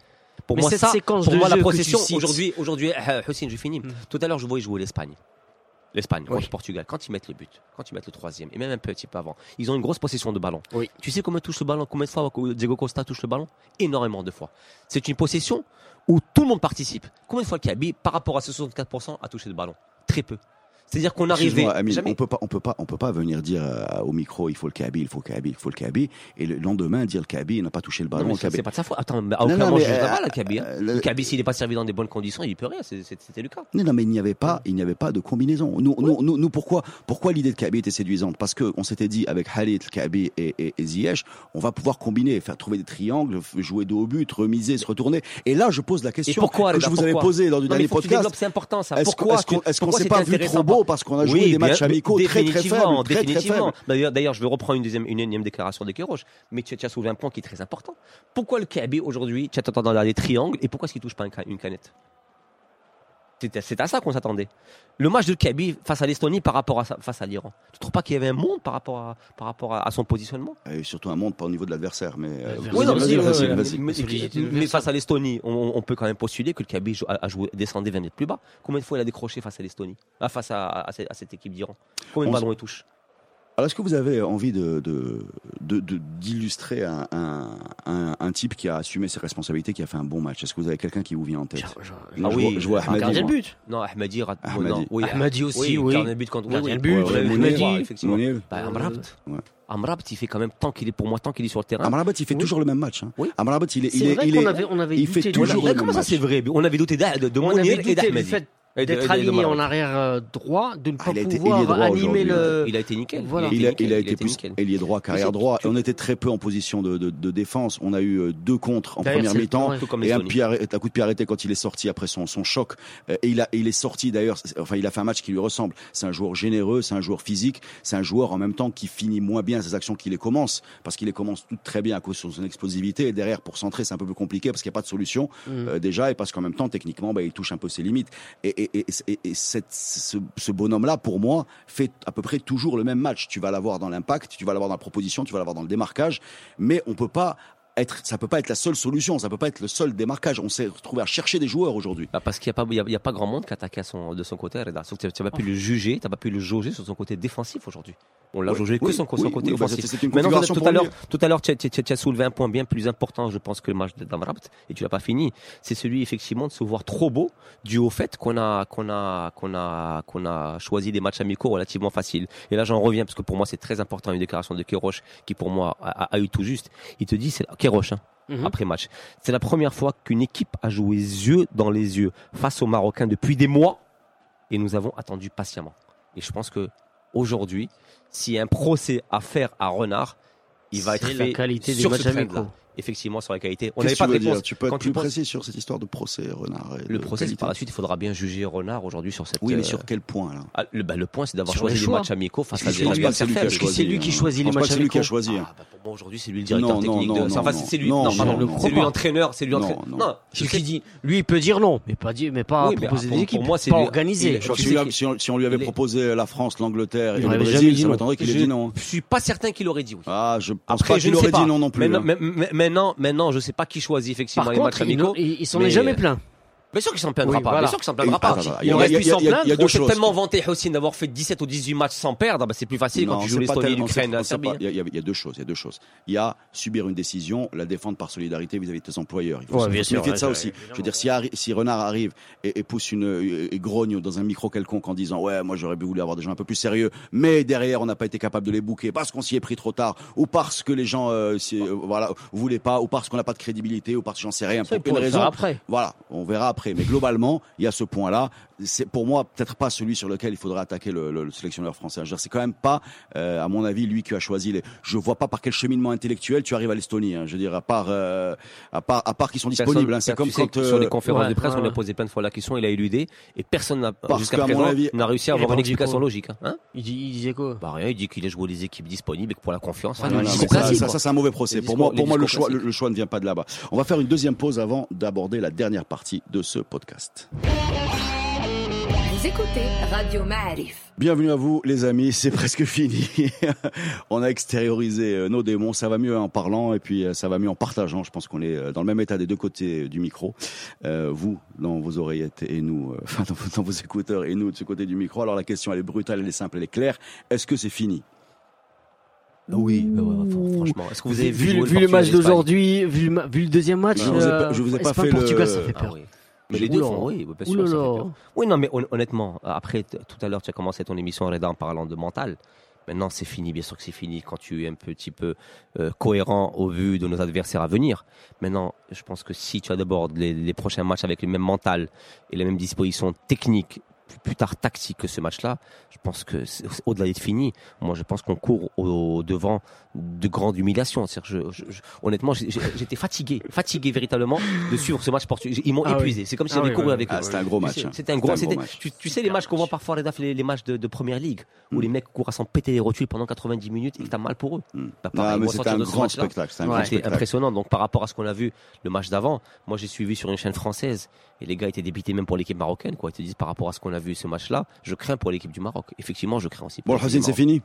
Pour Mais moi cette ça, séquence pour de moi la jeu possession aujourd'hui, aujourd'hui, euh, Hussein, je finis. Mm. Tout à l'heure je voyais jouer l'Espagne. L'Espagne Oui. contre le Portugal, quand ils mettent le but, quand ils mettent le troisième, et même un petit peu avant, ils ont une grosse possession de ballon. Oui. Tu sais combien touche le ballon, combien de fois Diego Costa touche le ballon? Énormément de fois. C'est une possession où tout le monde participe. Combien de fois Kaby, par rapport à ce 64%, a touché le ballon? Très peu. C'est-à-dire qu'on arrivait. Excuse-moi, Amine, jamais- on peut pas, on peut pas, on peut pas venir dire euh, au micro, il faut le Kaby, il faut le Kaby, il faut le Kaby, et le lendemain dire le Kaby, il n'a pas touché le ballon. c'est pas de sa faute. Attends, mais à Non, aucun non, moment mais, euh, pas le Kaby. hein. euh, Le le- Kaby, s'il n'est pas servi dans des bonnes conditions, il peut rien. C'était le cas. Non, non, mais il n'y avait pas, il n'y avait pas de combinaison. Nous, nous, nous, nous, pourquoi, pourquoi l'idée de Kaby était séduisante? Parce que on s'était dit avec Halit, Kaby et, et, et Ziyech, on va pouvoir combiner, faire trouver des triangles, jouer dos au but, remiser, se retourner. Et là, je pose la question pourquoi que je vous avais posée lors du dernier podcast. c'est important ça. Est-ce qu'on Pourquoi est-ce qu'on- s'est pas vu trop intéressant parce qu'on a joué Oui, des matchs amicaux très très définitivement, faibles, très très définitivement. faibles D'ailleurs, je vais reprendre une deuxième, une énième déclaration de Kéroche. Mais tu, tu as soulevé un point qui est très important. Pourquoi le KB aujourd'hui, tu attends dans des triangles et pourquoi est-ce qu'il touche pas une canette? C'est à ça qu'on s'attendait. Le match de Kaby face à l'Estonie par rapport à face à l'Iran. Tu trouves pas qu'il y avait un monde par rapport à, par rapport à, à son positionnement? Et surtout un monde pas au niveau de l'adversaire, mais euh, mais, face à l'Estonie, on, on peut quand même postuler que le Kaby a, a joué, descendait 20 mètres plus bas. Combien de fois il a décroché face à l'Estonie? Ah, Face à, à cette, à cette équipe d'Iran. Combien de On- ballons il touche? Alors, est-ce que vous avez envie de de- de- de- d'illustrer un, un, un, un type qui a assumé ses responsabilités, qui a fait un bon match? Est-ce que vous avez quelqu'un qui vous vient en tête? Genre- Moi, Ah je, oui, vois, je vois un Ahmadi, Gardien but. Non, Ahmadi, rat- Ahmadi. non, oui, Ahmadi aussi, oui. Gardien de but contre Gardien oui, de but, oui, ouais, oui, oui, effectivement. Bah, Amrabat. Ouais. Amrabat, il fait quand même tant qu'il est pour moi tant qu'il est sur le terrain. Amrabat, il fait Oui. toujours le même match. Hein. Oui. Amrabat, il est, il est, vrai il qu'on est- avait, on avait il douté fait de toujours le comment même ça match. c'est vrai? On avait douté de, de, Mounir et d'Ahmadi. D'être aligné en arrière euh, droit, de ne Ah, pas il a été pouvoir animer le. Il a été nickel. Voilà. Il a, nickel, il a été plus nickel. ailier droit, carrière droit. Et on était très peu en position de, de, de défense. On a eu euh, deux contre en première mi-temps. Et un, pied arrêté- un coup de pied arrêté quand il est sorti après son, son choc. Euh, Et il, a, il est sorti d'ailleurs, enfin il a fait un match qui lui ressemble. C'est un joueur généreux, c'est un joueur physique, c'est un joueur en même temps qui finit moins bien ses actions qu'il les commence. Parce qu'il les commence toutes très bien à cause de son explosivité. Et derrière, pour centrer, c'est un peu plus compliqué parce qu'il n'y a pas de solution Mm. euh, déjà. Et parce qu'en même temps, techniquement, bah, il touche un peu ses limites. Et, et, ce, bonhomme-là, pour moi, fait à peu près toujours le même match. Tu vas l'avoir dans l'impact, tu vas l'avoir dans la proposition, tu vas l'avoir dans le démarquage. Mais on peut pas être, ça peut pas être la seule solution, ça peut pas être le seul démarquage. On s'est retrouvé à chercher des joueurs aujourd'hui. Bah, parce qu'il n'y a, a, a pas grand monde qui attaque à son, de son côté, Reda. Sauf que tu n'as pas pu le juger, tu n'as pas pu le jauger sur son côté défensif aujourd'hui. On l'a Oui, jaugé que son, oui, son côté offensif. Maintenant, configuration tout à l'heure, tout à l'heure, tu as, soulevé un point bien plus important, je pense, que le match d'Amrabt, et tu l'as pas fini. C'est celui, effectivement, de se voir trop beau, dû au fait qu'on a, qu'on a, qu'on a, qu'on a choisi des matchs amicaux relativement faciles. Et là, j'en reviens, parce que pour moi, c'est très important, une déclaration de Keroche, qui pour moi a, a- a eu tout juste. Il te dit, c'est Keroche, hein, Mhm. après match. C'est la première fois qu'une équipe a joué yeux dans les yeux face aux Marocains depuis des mois et nous avons attendu patiemment. Et je pense que aujourd'hui, s'il y a un procès à faire à Renard, il va être fait la qualité sur ce amicaux. Effectivement, sur la qualité. On Qu'est-ce n'avait que pas tu de veux dire? Réponse. Tu peux Quand être tu plus penses- précis sur cette histoire de procès Renard et Le de procès, par la suite, il faudra bien juger Renard aujourd'hui sur cette. Oui, mais euh, sur quel point là? Ah, le, bah, le point, c'est d'avoir choisi les matchs amicaux face Je à des c'est lui qui lui qui hein. choisit Je les matchs que c'est lui qui a amicaux choisi. Ah, hein. bah, pour moi, aujourd'hui, c'est lui le directeur technique. non, de... non, enfin, non. c'est lui. Non, Non, pardon, non, non. c'est lui entraîneur. C'est lui Non, entraîneur. non. Non, C'est je qui dit. Lui, il peut dire non, mais pas dire, mais pas proposer pour- des équipes. pour moi, c'est organisé. Je si, on, lui avait proposé la France, l'Angleterre et Il le aurait jamais Brésil, non. m'attendrait qu'il ait Je dit non. je suis pas certain qu'il aurait dit oui. Ah, je pense pas je qu'il aurait dit non non plus. Maintenant, maintenant, je sais pas qui choisit effectivement Par les matchs contre, il, amicaux. il, il s'en mais- est jamais plaint. Bien sûr qu'il s'en plaindra Oui, pas. voilà. Bien sûr qu'il s'en plaindra Et- pas. attends, il aurait pu s'en plaindre. On s'est choses. tellement vanté Houssine d'avoir fait 17 ou 18 matchs sans perdre. Bah, c'est plus facile quand tu joues l'Estonie, l'Ukraine, la Serbie. pas- Il y, a- y deux choses. Il y a deux choses. Il y a subir une décision, la défendre par solidarité vis-à-vis de tes employeurs. Il faut Ouais, se méfier de ça ouais, aussi. évidemment. Je veux dire, si, arri- si Renard arrive et, et pousse une et grogne dans un micro quelconque en disant ouais, moi j'aurais voulu avoir des gens un peu plus sérieux, mais derrière on n'a pas été capable de les bouquer parce qu'on s'y est pris trop tard ou parce que les gens euh, s'y- euh, voilà voulaient pas ou parce qu'on n'a pas de crédibilité ou parce que j'en sais rien Ça, pour une raison. après. Voilà, on verra après. Mais globalement, il y a ce point-là. C'est pour moi peut-être pas celui sur lequel il faudrait attaquer le, le- le sélectionneur français. Je veux dire, C'est quand même pas, euh, à mon avis, lui qui a choisi les. Je vois pas par quel cheminement intellectuel tu arrives à l'Estonie. hein. Je veux dire, à part, euh, à part, à part qu'ils sont disponibles. hein. C'est comme quand que sur les euh, conférences ouais, de presse, ouais, on lui a posé plein de fois la question, il a éludé et personne n'a jusqu'à présent avis- n'a réussi à avoir a une explication quoi logique. hein. Il, dit- il disait quoi? Bah rien, il dit qu'il a joué les équipes disponibles et que pour la confiance. Ouais, non, le non, discours mais ça, ça, c'est un mauvais procès. Les Pour moi, pour moi, le choix, le choix ne vient pas de là-bas. On va faire une deuxième pause avant d'aborder la dernière partie de ce podcast. Vous écoutez Radio Ma'arif. Bienvenue à vous, les amis. C'est presque fini. on a extériorisé euh, nos démons. Ça va mieux en parlant et puis euh, ça va mieux en partageant. Je pense qu'on est euh, dans le même état des deux côtés du micro. Euh, vous, dans vos oreillettes et nous, euh, enfin, dans, vos- dans vos écouteurs et nous de ce côté du micro. Alors la question, elle est brutale, elle est simple, elle est claire. Est-ce que c'est fini? Oui, bah franchement. Est-ce que vous avez vu, vu, jouer vu le match d'aujourd'hui, vu, le ma- vu le deuxième match, Je vous ai pas- je vous ai pas fait le- Portugal, ça fait Ah peur? oui. Mais les deux font, oui, bien sûr, Oula ça fait là. peur. Oui, non, mais hon- honnêtement, après, t- tout à l'heure, tu as commencé ton émission Reda en parlant de mental. Maintenant, c'est fini, bien sûr que c'est fini quand tu es un petit peu euh, cohérent au vu de nos adversaires à venir. Maintenant, je pense que si tu abordes les, les prochains matchs avec le même mental et les mêmes dispositions techniques, plus, plus tard tactiques que ce match-là, je pense que au-delà d'être fini, moi je pense qu'on court au, devant de grandes humiliations. C'est-à-dire, je- je- je- honnêtement, j'étais fatigué, fatigué véritablement de suivre ce match portugais. Ils m'ont Ah oui. épuisé. C'est comme si Ah j'avais oui, couru oui, avec eux. Ah, C'était un gros match. Tu sais, hein. C'était un gros, C'était un c'était- gros match. tu, tu sais les matchs qu'on voit parfois Reda, les, les matchs de, de première ligue où les mecs courent à s'en péter les rotules pendant 90 minutes et que t'as mal pour eux. Mm. Bah, pareil, moi, un grand spectacle. C'était impressionnant. Donc par rapport à ce qu'on a vu le match d'avant, moi j'ai suivi sur une chaîne française et les gars étaient débités même pour l'équipe marocaine. Quoi. Ils te disent par rapport à ce qu'on a vu ce match-là, je crains pour l'équipe du Maroc. Effectivement, je crains aussi. pour Bon, du c'est Maroc. fini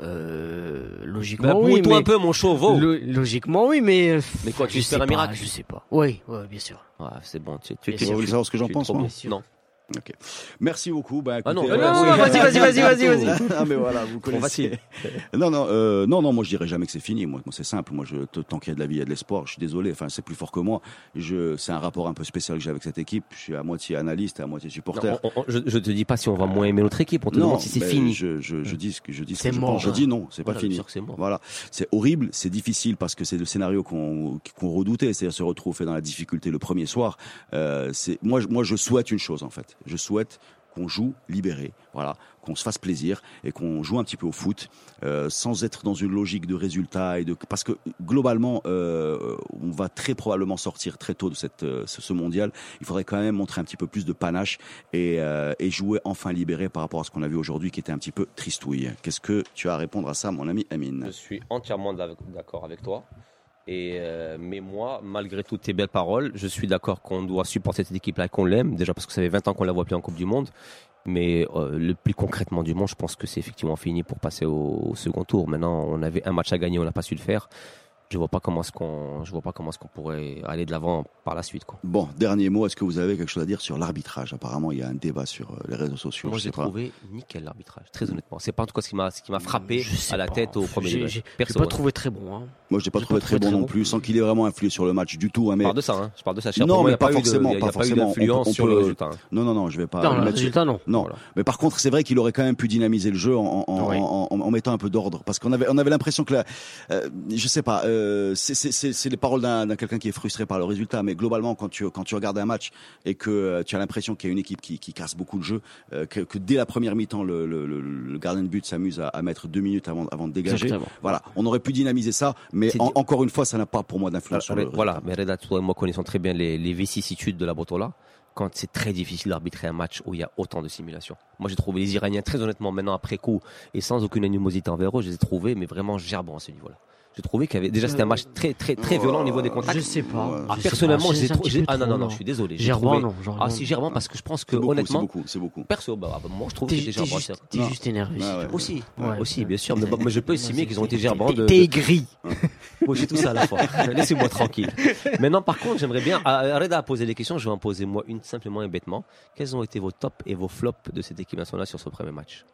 Euh, Bah, logiquement, oui. bouille-toi Mais, un peu mon chauveau. Lo- logiquement, oui, mais. euh, Mais quoi, tu je sais un pas, miracle Je sais pas. Oui, ouais, bien sûr. Ouais, c'est bon. Tu, tu, tu-. Vous voulez savoir ce que j'en tu pense moi bon. Bien sûr. Non. Ok. Merci beaucoup. Bah, Ah non, écoutez, non, euh, non, oui. vas-y, vas-y, vas-y, vas-y, vas-y. Ah mais voilà, vous connaissez. non, non, euh, non, non, moi je dirais jamais que c'est fini. Moi, moi c'est simple. Moi, je, tant qu'il y a de la vie, il y a de l'espoir. Je suis désolé. Enfin, c'est plus fort que moi. Je, c'est un rapport un peu spécial que j'ai avec cette équipe. Je suis à moitié analyste à moitié supporter. Non, on- on- je, je te dis pas si on va moins aimer notre équipe, on te demande si c'est fini. Je, je, je dis ce que je dis. ce C'est je mort, pense. Je hein. dis non, c'est pas Voilà, fini. c'est mort. Voilà, c'est horrible, c'est difficile parce que c'est le scénario qu'on qu'on redoutait, c'est-à-dire se retrouver dans la difficulté le premier soir. Euh, c'est moi, je- moi, je souhaite une chose en fait. Je souhaite qu'on joue libéré, voilà, qu'on se fasse plaisir et qu'on joue un petit peu au foot euh, sans être dans une logique de résultat et de parce que globalement, euh, on va très probablement sortir très tôt de cette euh, ce, mondial. Il faudrait quand même montrer un petit peu plus de panache et, et jouer enfin libéré par rapport à ce qu'on a vu aujourd'hui, qui était un petit peu tristouille. Qu'est-ce que tu as à répondre à ça, mon ami Amine? Je suis entièrement d'accord avec toi. Et euh, mais moi, malgré toutes tes belles paroles, je suis d'accord qu'on doit supporter cette équipe-là qu'on l'aime. Déjà parce que ça fait 20 ans qu'on la voit plus en Coupe du Monde. Mais euh, le plus concrètement du monde, je pense que c'est effectivement fini pour passer au second tour. Maintenant, on avait un match à gagner, on n'a pas su le faire. Je vois pas comment est-ce qu'on, je vois pas comment est-ce qu'on pourrait aller de l'avant par la suite. Quoi. Bon, dernier mot, est-ce que vous avez quelque chose à dire sur l'arbitrage? Apparemment, il y a un débat sur euh, les réseaux sociaux. Moi, j'ai pas. trouvé nickel l'arbitrage, très honnêtement. C'est pas en tout cas ce qui m'a, ce qui m'a frappé à la pas. tête au premier J'ai- degré. j'ai- J'ai pas hein. trouvé très bon. Hein. Moi, je l'ai pas J'ai trouvé pas très bon très non bon. plus, sans qu'il ait vraiment influé sur le match du tout. hein, Je mais parle de ça, hein. je parle de ça. Cher. Non, mais pas forcément, pas pas forcément. Sur le résultat. hein. non, non, non, je vais pas. Non, le résultat, non. Non, Voilà. mais par contre, c'est vrai qu'il aurait quand même pu dynamiser le jeu en, en, Oui. en, en- en mettant un peu d'ordre, parce qu'on avait, on avait l'impression que, la, euh, je sais pas, euh, c'est- les paroles d'un quelqu'un qui est frustré par le résultat, mais globalement, quand tu quand tu regardes un match et que euh, tu as l'impression qu'il y a une équipe qui, qui casse beaucoup le jeu, euh, que, que dès la première mi-temps, le, le, le, le gardien de but s'amuse à, à mettre deux minutes avant, avant de dégager. Exactement. Voilà, on aurait pu dynamiser ça, mais en- encore une fois, ça n'a pas pour moi d'influence sur le Alors, voilà, mais Reda, toi et moi connaissons très bien les, les vicissitudes de la Botola. Quand c'est très difficile d'arbitrer un match où il y a autant de simulations. Moi, j'ai trouvé les Iraniens, très honnêtement, maintenant après coup, et sans aucune animosité envers eux, je les ai trouvés, mais vraiment gerbants à ce niveau-là. J'ai trouvé qu'il y avait déjà c'était un match très très très violent au niveau des contacts. Je sais pas. Ah, Je sais personnellement, j'ai trop- ah non non non, je suis désolé. trouvé- non. genre, Ah si gerbant parce que je pense que C'est beaucoup, c'est honnêtement, beaucoup, c'est beaucoup. perso, bah, bah, moi je trouve T'es que c'est- t'es juste énervé. Aussi, Ouais. aussi, bien sûr. Mais, bah, mais je peux estimer qu'ils ont été de. T'es aigri. Moi, j'ai tout ça à la fois. Laissez-moi tranquille. Maintenant, par contre, j'aimerais bien. ah, Reda a posé les questions. Je vais en poser moi une simplement et bêtement. Quels ont été vos tops et vos flops de cette équipe nationale sur ce premier match?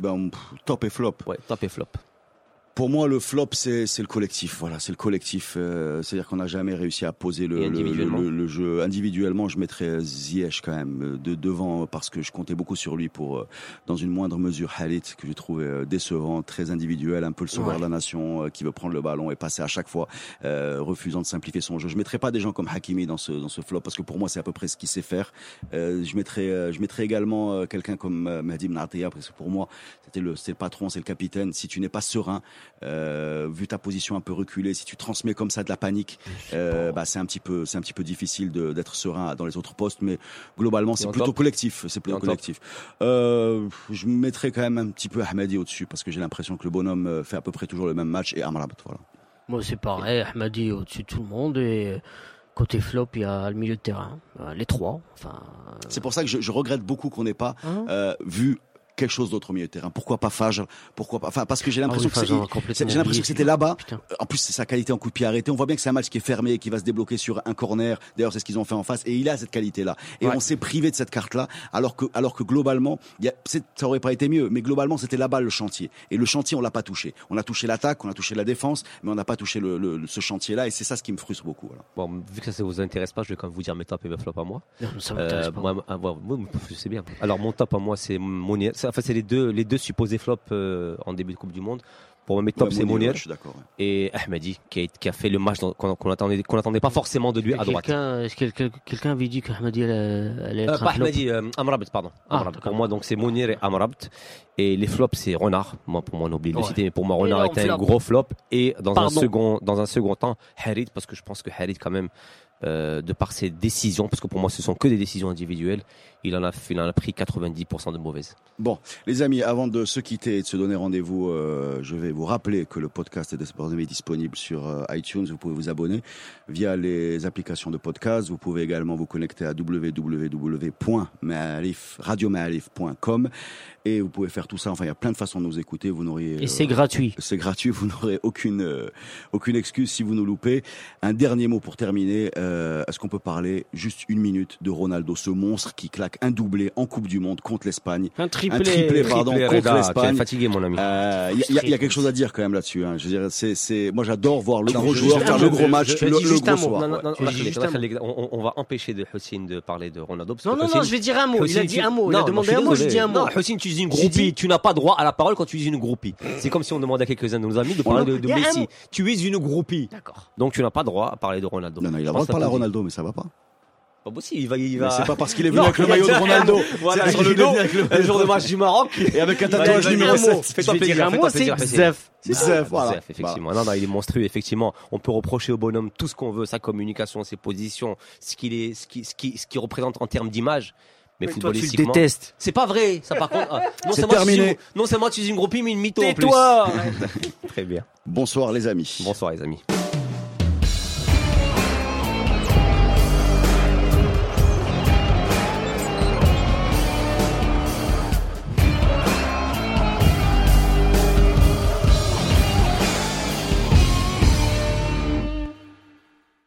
Ben, pff, top et flop. Ouais, top et flop. Pour moi, le flop, c'est c'est le collectif. Voilà, c'est le collectif. euh, C'est-à-dire qu'on n'a jamais réussi à poser le, le, le- le jeu. Individuellement, je mettrais Ziyech quand même de devant parce que je comptais beaucoup sur lui pour, euh, dans une moindre mesure, Halit que j'ai trouvé euh, décevant, très individuel, un peu le sauveur Ouais. de la nation euh, qui veut prendre le ballon et passer à chaque fois, euh, refusant de simplifier son jeu. Je mettrais pas des gens comme Hakimi dans ce dans ce flop parce que pour moi, c'est à peu près ce qu'il sait faire. Euh, je mettrais je mettrais également quelqu'un comme Mehdi Mnatia parce que pour moi, c'était le c'est le patron, c'est le capitaine. Si tu n'es pas serein euh, vu ta position un peu reculée, si tu transmets comme ça de la panique, euh, bah, c'est un petit peu, c'est un petit peu difficile d'être serein dans les autres postes. Mais globalement, c'est plutôt collectif. C'est plutôt collectif. Euh, je mettrais quand même un petit peu Ahmadi au-dessus parce que j'ai l'impression que le bonhomme fait à peu près toujours le même match et Amrabat, voilà. Moi, c'est pareil. Ahmadi au-dessus de tout le monde. Et côté flop, il y a le milieu de terrain. Les trois. Enfin. C'est pour ça que je, je regrette beaucoup qu'on n'ait pas Hein? euh, vu quelque chose d'autre au milieu de terrain. Pourquoi pas Fajr Pourquoi pas Enfin, parce que j'ai l'impression Ah oui, que c'est- c'est- j'ai l'impression que c'était là-bas. En plus, c'est sa qualité en coup de pied arrêté. On voit bien que c'est un match qui est fermé, qui va se débloquer sur un corner. D'ailleurs, c'est ce qu'ils ont fait en face. Et il a cette qualité-là. Et Ouais. on s'est privé de cette carte-là, alors que, alors que globalement, il y a, c'est- ça aurait pas été mieux. Mais globalement, c'était là-bas le chantier. Et le chantier, on l'a pas touché. On a touché l'attaque, on a touché la défense, mais on n'a pas touché le, le- ce chantier-là. Et c'est ça ce qui me frustre beaucoup. Voilà. Bon, vu que ça ne vous intéresse pas, je vais quand même vous dire mes tops et mes flops à moi. Non, ça m'intéresse Euh, pas. moi, moi, sais bien. Alors mon top à moi c'est Mounier. C'est- Enfin c'est les deux les deux supposés flops euh, en début de Coupe du Monde. Pour moi mes Ouais, c'est ouais, ouais. et Ahmadi qui a, qui a fait le match qu'on qu'on attendait qu'on attendait pas forcément de lui à droite. Quelqu'un, est-ce que quelqu'un, quelqu'un avait dit qu'Ahmadi allait, Euh, être pas un flop Ahmadi, euh, Amrabat, pardon. Ah, Amrabat. pour moi, donc c'est Mounir et Amrabat. Et les flops, c'est Renard. Moi, pour moi, on oublie de le citer, mais pour moi, Renard était un flop. gros flop. Et dans un second, dans un second temps, Harid, parce que je pense que Harid, quand même, euh, de par ses décisions, parce que pour moi, ce sont que des décisions individuelles, il en a, pris 90% de mauvaises. Bon, les amis, avant de se quitter et de se donner rendez-vous, euh, je vais vous rappeler que le podcast de Sport est disponible sur euh, iTunes. Vous pouvez vous abonner via les applications de podcast. Vous pouvez également vous connecter à www.radiomalif.com et vous pouvez faire tout ça. Enfin, il y a plein de façons de nous écouter. Vous n'auriez Et c'est euh, gratuit. c'est gratuit, vous n'aurez aucune euh, aucune excuse si vous nous loupez. Un dernier mot pour terminer. Euh, Est-ce qu'on peut parler juste une minute de Ronaldo, ce monstre qui claque un doublé en Coupe du Monde contre l'Espagne? Un triplé. Un triplé, pardon, Triplé, contre l'Espagne. fatigué, mon ami. Euh, Il y, a- y y quelque chose à dire quand même là-dessus. Hein. Je veux dire, c'est, c'est, moi j'adore voir le Non, gros je- joueur faire le gros match, le, gros un mot. soir. On, va empêcher de Hossein de parler de Ronaldo. Non, non, non, je vais dire un mot. Il a dit un mot. Il a demandé un mot, je dis un mot. Non, Hossein, tu dis une groupie. dit- Tu n'as pas droit à la parole quand tu dis une groupie. C'est comme si on demandait à quelques-uns de nos amis de parler de, Messi. Tu es une groupie. D'accord. Donc tu n'as pas droit à parler de Ronaldo. Non, non, il a droit de parler à Ronaldo, mais ça va pas. Pas possible, il va, il Mais va. C'est pas parce qu'il est venu Non, avec le maillot de Ronaldo. Voilà, sur le dos, le- le jour de match du Maroc. Et avec un tatouage numéro dire un mot. 7. Fais-toi plaisir, dire un fais-toi plaisir, Zef. C'est Zef, voilà. Zef, effectivement. Non, non, il est monstrueux, effectivement. On peut reprocher au bonhomme tout ce qu'on veut, sa communication, ses positions, ce qu'il est, ce qui, ce qui, ce qu'il représente en termes d'image. Mais, Mais toi, tu le footballistiquement. détestes. C'est pas vrai, ça par contre. ah, non C'est terminé. une- Non seulement tu es une groupie, mais une mytho en plus. Tais-toi Très bien. Bonsoir les amis. Bonsoir les amis.